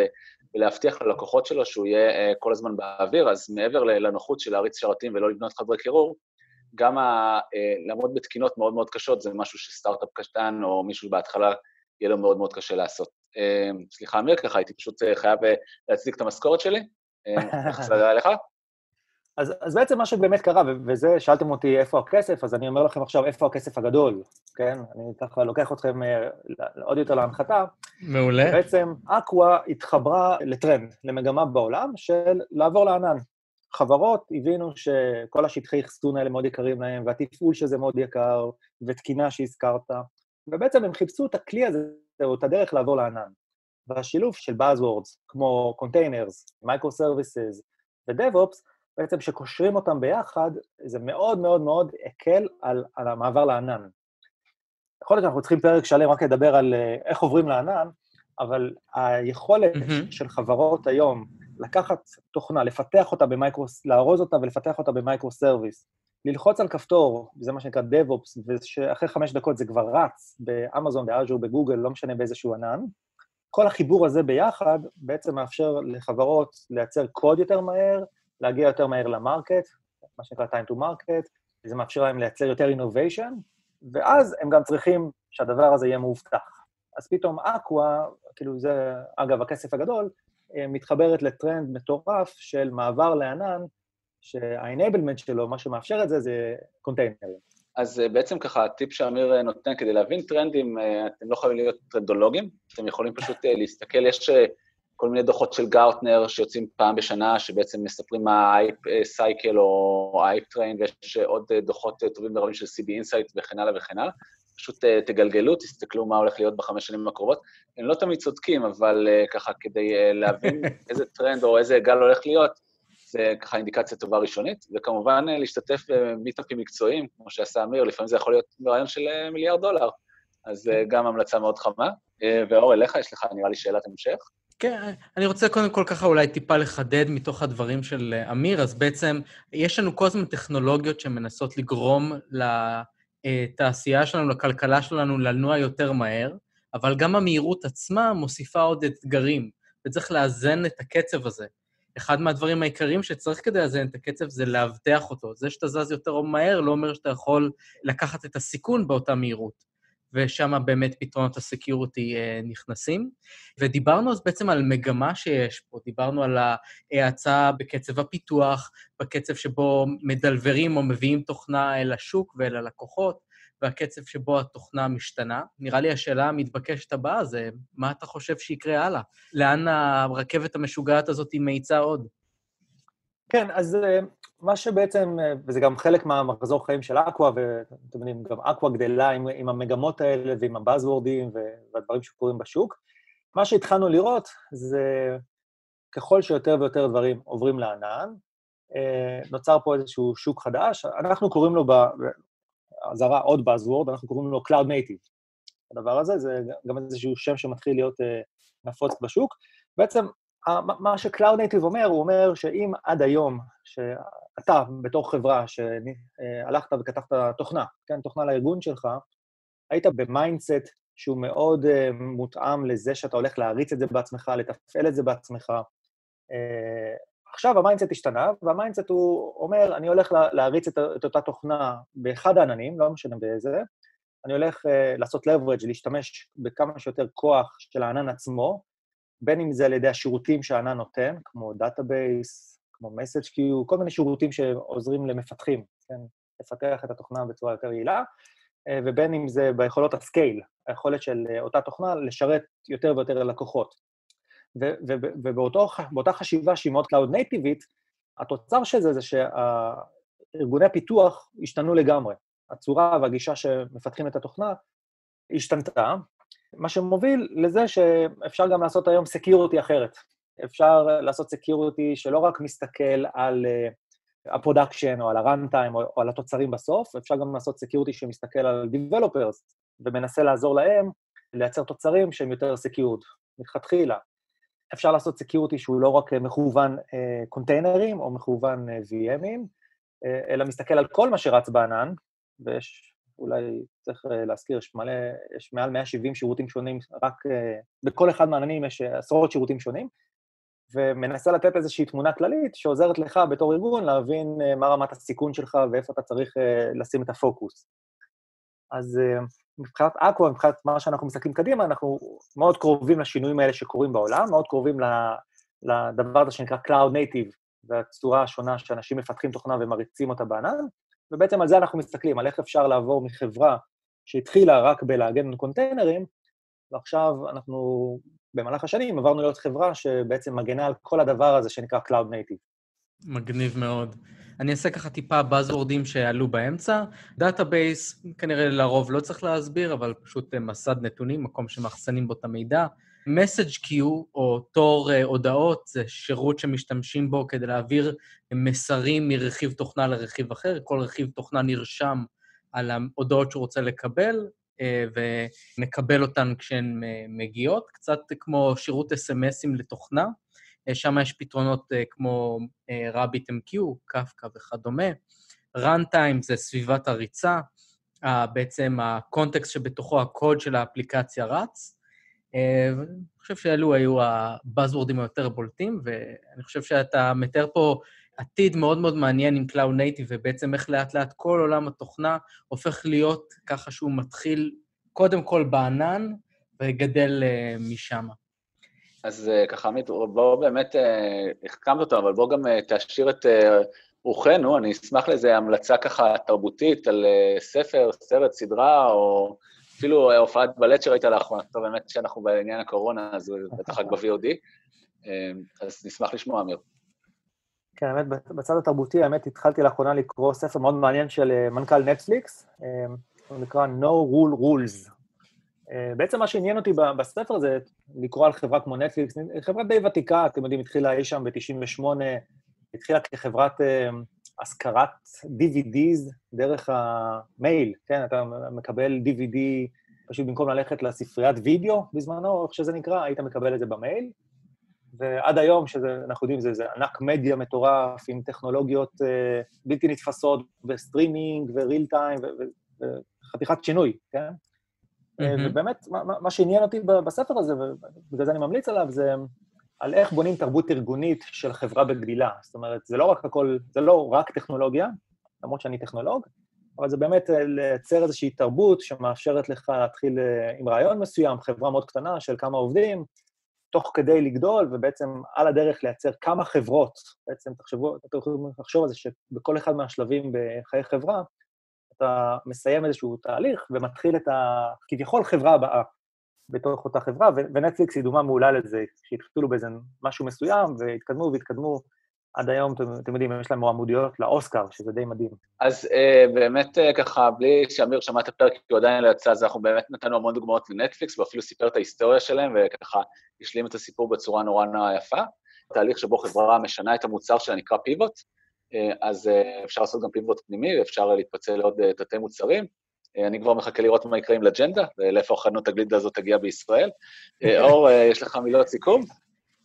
Speaker 2: ולהבטיח ללקוחות שלו שהוא יהיה כל הזמן באוויר, אז מעבר לנוחות של להריץ שרתים ולא לבנות חדרי קירור, גם ה, אה, לעמוד בתקינות מאוד מאוד קשות זה משהו שסטארט-אפ קטן או מישהו בהתחלה יהיה לו מאוד מאוד קשה לעשות. אה, סליחה, אמיר, ככה הייתי פשוט אה, חייב להצדיק את המשכורת שלי. איך זה עליך?
Speaker 5: אז, אז בעצם מה שבאמת קרה, וזה, שאלתם אותי איפה הכסף, אז אני אומר לכם עכשיו איפה הכסף הגדול, כן? אני ככה לוקח אתכם עוד יותר להנחתה.
Speaker 3: מעולה.
Speaker 5: בעצם אקווה התחברה לטרנד, למגמה בעולם של לעבור לענן. חברות הבינו שכל השטחי אחסון האלה מאוד יקרים להם, והתפעול שזה מאוד יקר, ותקינה שהזכרת, ובעצם הם חיפשו את הכלי הזה, או את הדרך לעבור לענן. והשילוב של Buzzwords, כמו Containers, Microservices ו-DevOps, בעצם שקושרים אותם ביחד, זה מאוד מאוד מאוד הקל על, על המעבר לענן. יכול להיות שאנחנו צריכים פרק שלם רק לדבר על אה, איך עוברים לענן, אבל היכולת mm-hmm. של חברות היום לקחת תוכנה, לפתח אותה ב micros, לארוז אותה ולפתח אותה ב microservice, ללחוץ על כפתור, זה מה שנקרא DevOps, ושאחרי חמש דקות זה כבר רץ באמזון, באז'ור, בגוגל, לא משנה באיזשהו ענן. כל החיבור הזה ביחד בעצם מאפשר לחברות לייצר קוד יותר מהר, להגיע יותר מהר ל market, מה שנקרא time to market, זה מאפשר להם לייצר יותר innovation, ואז הם גם צריכים שהדבר הזה יהיה מאובטח. אז פתאום אקווה, כאילו זה, אגב, הכסף הגדול, אה, מתחברת לטרנד מטורף של מעבר לענן, שה-enablement שלו, מה שמאפשר את זה, זה containerים.
Speaker 2: אז אה, בעצם ככה, הטיפ שאמיר אה, נותן, כדי להבין טרנדים, אתם לא חייבים להיות טרנדולוגים, אתם יכולים פשוט להסתכל, יש כל מיני דוחות של גארטנר שיוצאים פעם בשנה, שבעצם מספרים מה ה hype cycle או ה hype train, ויש עוד דוחות טובים ורבים של CB Insights וכן הלאה וכן הלאה. פשוט תגלגלו, תסתכלו מה הולך להיות בחמש שנים הקרובות. הם לא תמיד צודקים, אבל ככה, כדי להבין איזה טרנד או איזה גל הולך להיות, זה ככה אינדיקציה טובה ראשונית, וכמובן להשתתף במיטאפים מקצועיים, כמו שעשה אמיר, לפעמים זה יכול להיות רעיון של מיליארד דולר, אז uh, גם המלצה מאוד חמה. ואור, אליך יש לך, נראה לי, שאלת המשך.
Speaker 3: כן, אני רוצה קודם כל ככה אולי טיפה לחדד מתוך הדברים של אמיר, אז בעצם יש לנו כל הזמן טכנולוגיות שמנסות לגרום לתעשייה שלנו, לכלכלה שלנו, לנוע יותר מהר, אבל גם המהירות עצמה מוסיפה עוד אתגרים, וצריך לאזן את הקצב הזה. אחד מהדברים העיקריים שצריך כדי לאזן את הקצב זה לאבטח אותו. זה שאתה זז יותר מהר לא אומר שאתה יכול לקחת את הסיכון באותה מהירות. ושם באמת פתרונות הסקיוריטי אה, נכנסים. ודיברנו אז בעצם על מגמה שיש פה, דיברנו על ההאצה בקצב הפיתוח, בקצב שבו מדלברים או מביאים תוכנה אל השוק ואל הלקוחות, והקצב שבו התוכנה משתנה. נראה לי השאלה המתבקשת הבאה זה, מה אתה חושב שיקרה הלאה? לאן הרכבת המשוגעת הזאת מאיצה עוד?
Speaker 5: כן, אז אה, מה שבעצם, אה, וזה גם חלק מהמחזור חיים של אקווה, ואתם יודעים, גם אקווה גדלה עם, עם המגמות האלה ועם הבאזוורדים והדברים שקורים בשוק. מה שהתחלנו לראות זה ככל שיותר ויותר דברים עוברים לענן, אה, נוצר פה איזשהו שוק חדש, אנחנו קוראים לו, באזהרה עוד Buzzword, אנחנו קוראים לו Cloud Native. הדבר הזה זה גם איזשהו שם שמתחיל להיות נפוץ בשוק. בעצם מה ש-Cloud Native אומר, הוא אומר שאם עד היום, שאתה בתור חברה שהלכת וכתבת תוכנה, כן, תוכנה לארגון שלך, היית ב mindset שהוא מאוד uh, מותאם לזה שאתה הולך להריץ את זה בעצמך, לתפעל את זה בעצמך. Uh, עכשיו ה mindset השתנה, וה mindset הוא אומר, אני הולך לה, להריץ את, את אותה תוכנה באחד העננים, לא משנה באיזה, אני הולך uh, לעשות leverage, להשתמש בכמה שיותר כוח של הענן עצמו, בין אם זה על ידי השירותים שהענן נותן, כמו database, כמו message queue, כל מיני שירותים שעוזרים למפתחים, כן, לפתח את התוכנה בצורה יותר יעילה, אה, ובין אם זה ביכולות ה scale, היכולת של אה, אותה תוכנה לשרת יותר ויותר לקוחות. ובאותה חשיבה שהיא מאוד cloud nativeית, התוצר של זה זה שארגוני הפיתוח השתנו לגמרי. הצורה והגישה שמפתחים את התוכנה השתנתה, מה שמוביל לזה שאפשר גם לעשות היום security אחרת. אפשר לעשות security שלא רק מסתכל על ה production או על ה runtime או על התוצרים בסוף, אפשר גם לעשות security שמסתכל על Developers ומנסה לעזור להם לייצר תוצרים שהם יותר secured, מלכתחילה. אפשר לעשות security שהוא לא רק מכוון containerים או מכוון VMים, אלא מסתכל על כל מה שרץ בענן, ויש אולי צריך אה, להזכיר, יש מלא, יש מעל 170 שירותים שונים, רק אה, בכל אחד מהעננים יש אה, עשרות שירותים שונים, ומנסה לתת איזושהי תמונה כללית שעוזרת לך בתור ארגון להבין מה רמת הסיכון שלך ואיפה אתה צריך לשים את הפוקוס. אז מבחינת אקווה, מבחינת מה שאנחנו מסתכלים קדימה, אנחנו מאוד קרובים לשינויים האלה שקורים בעולם, מאוד קרובים לדבר הזה שנקרא Cloud Native, והצורה השונה שאנשים מפתחים תוכנה ומריצים אותה בענן, ובעצם על זה אנחנו מסתכלים, על איך אפשר לעבור מחברה שהתחילה רק בלהגן containerים, ועכשיו אנחנו, במהלך השנים, עברנו להיות חברה שבעצם מגנה על כל הדבר הזה שנקרא Cloud Native.
Speaker 3: מגניב מאוד. אני אעשה ככה טיפה buzzwordים שעלו באמצע. database, כנראה לרוב לא צריך להסביר, אבל פשוט מסד נתונים, מקום שמאחסנים בו את המידע. message queue, או תור uh, הודעות, זה שירות שמשתמשים בו כדי להעביר מסרים מרכיב תוכנה לרכיב אחר. כל רכיב תוכנה נרשם על ההודעות שהוא רוצה לקבל, ומקבל אותן כשהן uh, מגיעות, קצת כמו שירות אס.אם.אסים לתוכנה. Uh, שם יש פתרונות כמו RabbitMQ, קפקא וכדומה. runtime זה סביבת הריצה, בעצם הקונטקסט שבתוכו הקוד של האפליקציה רץ. ואני חושב שאלו היו הבאזוורדים היותר בולטים, ואני חושב שאתה מתאר פה עתיד מאוד מאוד מעניין עם Cloud Native, ובעצם איך לאט לאט כל עולם התוכנה הופך להיות ככה שהוא מתחיל קודם כל בענן וגדל uh, משם.
Speaker 6: אז uh, ככה, עמית, בוא באמת, uh, החכמת אותו, אבל בוא גם uh, תשאיר את רוחנו, אני אשמח לאיזו המלצה ככה תרבותית על uh, ספר, סרט, סדרה, או אפילו אה, הופעת בלט שראית לאחרונה, טוב, באמת שאנחנו בעניין הקורונה, אז בטח רק ב-VOD, אה, אז נשמח לשמוע, אמיר.
Speaker 5: כן, האמת, בצד התרבותי, האמת, התחלתי לאחרונה לקרוא ספר מאוד מעניין של אה, מנכ"ל נטפליקס, הוא נקרא No Rule Rules. בעצם מה שעניין אותי בספר זה לקרוא על חברה כמו נטפליקס, חברה די ותיקה, אתם יודעים, התחילה אי שם ב-98, התחילה כחברת השכרת DVDs דרך המייל, כן? אתה מקבל DVD, פשוט במקום ללכת לספריית וידאו בזמנו, איך שזה נקרא, היית מקבל את זה במייל. ועד היום, שאנחנו יודעים, זה, זה ענק מדיה מטורף עם טכנולוגיות uh, בלתי נתפסות, ו streaming, ו real time, וחתיכת שינוי, כן? Mm-hmm. ובאמת, מה, מה שעניין אותי בספר הזה, ובגלל זה אני ממליץ עליו, זה על איך בונים תרבות ארגונית של חברה בגדילה. זאת אומרת, זה לא רק הכל, זה לא רק טכנולוגיה, למרות שאני טכנולוג, אבל זה באמת אה, לייצר איזושהי תרבות שמאפשרת לך להתחיל אה, עם רעיון מסוים, חברה מאוד קטנה של כמה עובדים, תוך כדי לגדול, ובעצם על הדרך לייצר כמה חברות. בעצם תחשבו, אתם יכולים לחשוב על זה שבכל אחד מהשלבים בחיי חברה, אתה מסיים איזשהו תהליך ומתחיל את ה... כביכול חברה הבאה בתוך אותה חברה, ונטפליקס היא דוגמה מעולה לזה, שהתחילו באיזה משהו מסוים, והתקדמו והתקדמו עד היום, אתם, אתם יודעים, יש להם מועמודיות לאוסקר, שזה די מדהים.
Speaker 2: אז אה, באמת אה, ככה, בלי שאמיר שמע את הפרק, כי הוא עדיין לא יצא, אז אנחנו באמת נתנו המון דוגמאות לנטפליקס, ואפילו סיפר את ההיסטוריה שלהם, וככה השלים את הסיפור בצורה נורא נורא יפה. תהליך שבו חברה משנה את המוצר שלה נקרא פיבוט, אה, אז אה, אפשר לעשות גם פיבוט פנימי, ואפשר להתפצל לעוד אה, תתי מוצרים. אה, אני כבר מחכה לראות מה יקרה עם לג'נדה, ולאיפה חנות הגלידה הזאת תגיע בישראל. אה, אור, אה, יש לך מילות סיכום?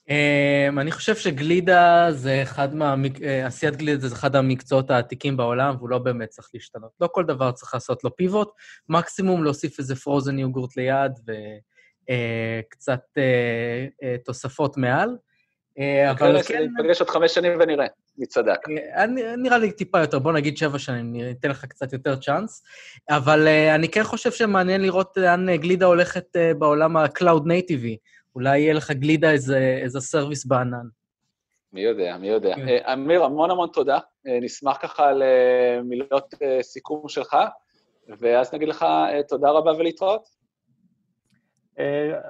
Speaker 3: Um, אני חושב שגלידה זה אחד מה... אה, עשיית גלידה זה אחד המקצועות העתיקים בעולם, והוא לא באמת צריך להשתנות. לא כל דבר צריך לעשות לו פיבוט, מקסימום להוסיף איזה פרוזן יוגורט ליד וקצת uh, uh, uh, תוספות מעל. Uh, אבל כן,
Speaker 2: ניפגש עוד חמש שנים ונראה, מי צדק.
Speaker 3: אה, אני- נראה לי טיפה יותר, בוא נגיד שבע שנים, אני אתן לך קצת יותר צ'אנס. אבל אה, אני כן חושב שמעניין לראות לאן אה, גלידה הולכת אה, בעולם ה-Cloud Native. אולי יהיה לך גלידה איזה, איזה service בענן.
Speaker 2: מי יודע, מי יודע.
Speaker 3: כן.
Speaker 2: אה, אמיר, המון המון תודה. אה, נשמח ככה למילות אה, סיכום שלך, ואז נגיד לך תודה רבה ולהתראות.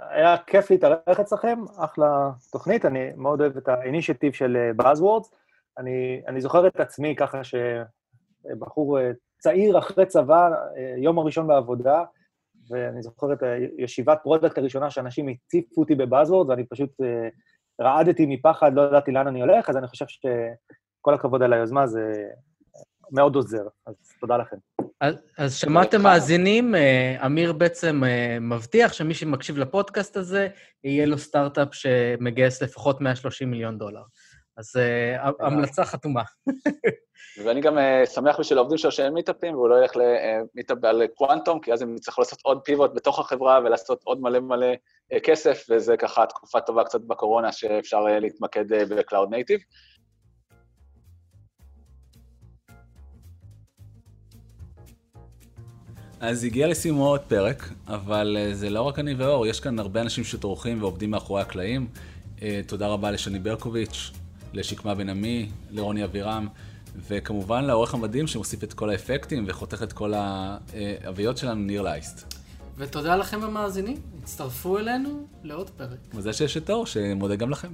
Speaker 5: היה כיף להתארח אצלכם, אחלה תוכנית, אני מאוד אוהב את ה initiative של Buzzwords. אני, אני זוכר את עצמי ככה שבחור צעיר אחרי צבא, יום הראשון בעבודה, ואני זוכר את הישיבת product הראשונה שאנשים הציפו אותי ב buzzwords, ואני פשוט אה, רעדתי מפחד, לא ידעתי לאן אני הולך, אז אני חושב שכל הכבוד על היוזמה, זה מאוד עוזר, אז תודה לכם.
Speaker 3: אז, אז שמעתם מאזינים, אה, אמיר בעצם אה, מבטיח שמי שמקשיב לפודקאסט הזה, יהיה לו סטארט-אפ שמגייס לפחות 130 מיליון דולר. אז אה, המלצה חתומה.
Speaker 2: ואני גם אה, שמח בשביל העובדים שלו שאין מיטאפים, והוא לא ילך למיטאפ על קוואנטום, כי אז הם יצטרכו לעשות עוד פיבוט בתוך החברה ולעשות עוד מלא מלא אה, כסף, וזה ככה תקופה טובה קצת בקורונה שאפשר אה, להתמקד אה, ב-Cloud Native.
Speaker 7: אז הגיע לסיומו עוד פרק, אבל אה, זה לא רק אני ואור, יש כאן הרבה אנשים שטורחים ועובדים מאחורי הקלעים. אה, תודה רבה לשני ברקוביץ', לשקמה בן עמי, לרוני אבירם, וכמובן לעורך המדהים שמוסיף את כל האפקטים וחותך את כל האביות שלנו, ניר לייסט.
Speaker 3: ותודה לכם המאזינים, הצטרפו אלינו לעוד פרק.
Speaker 7: מזל שיש את אור, שמודה גם לכם.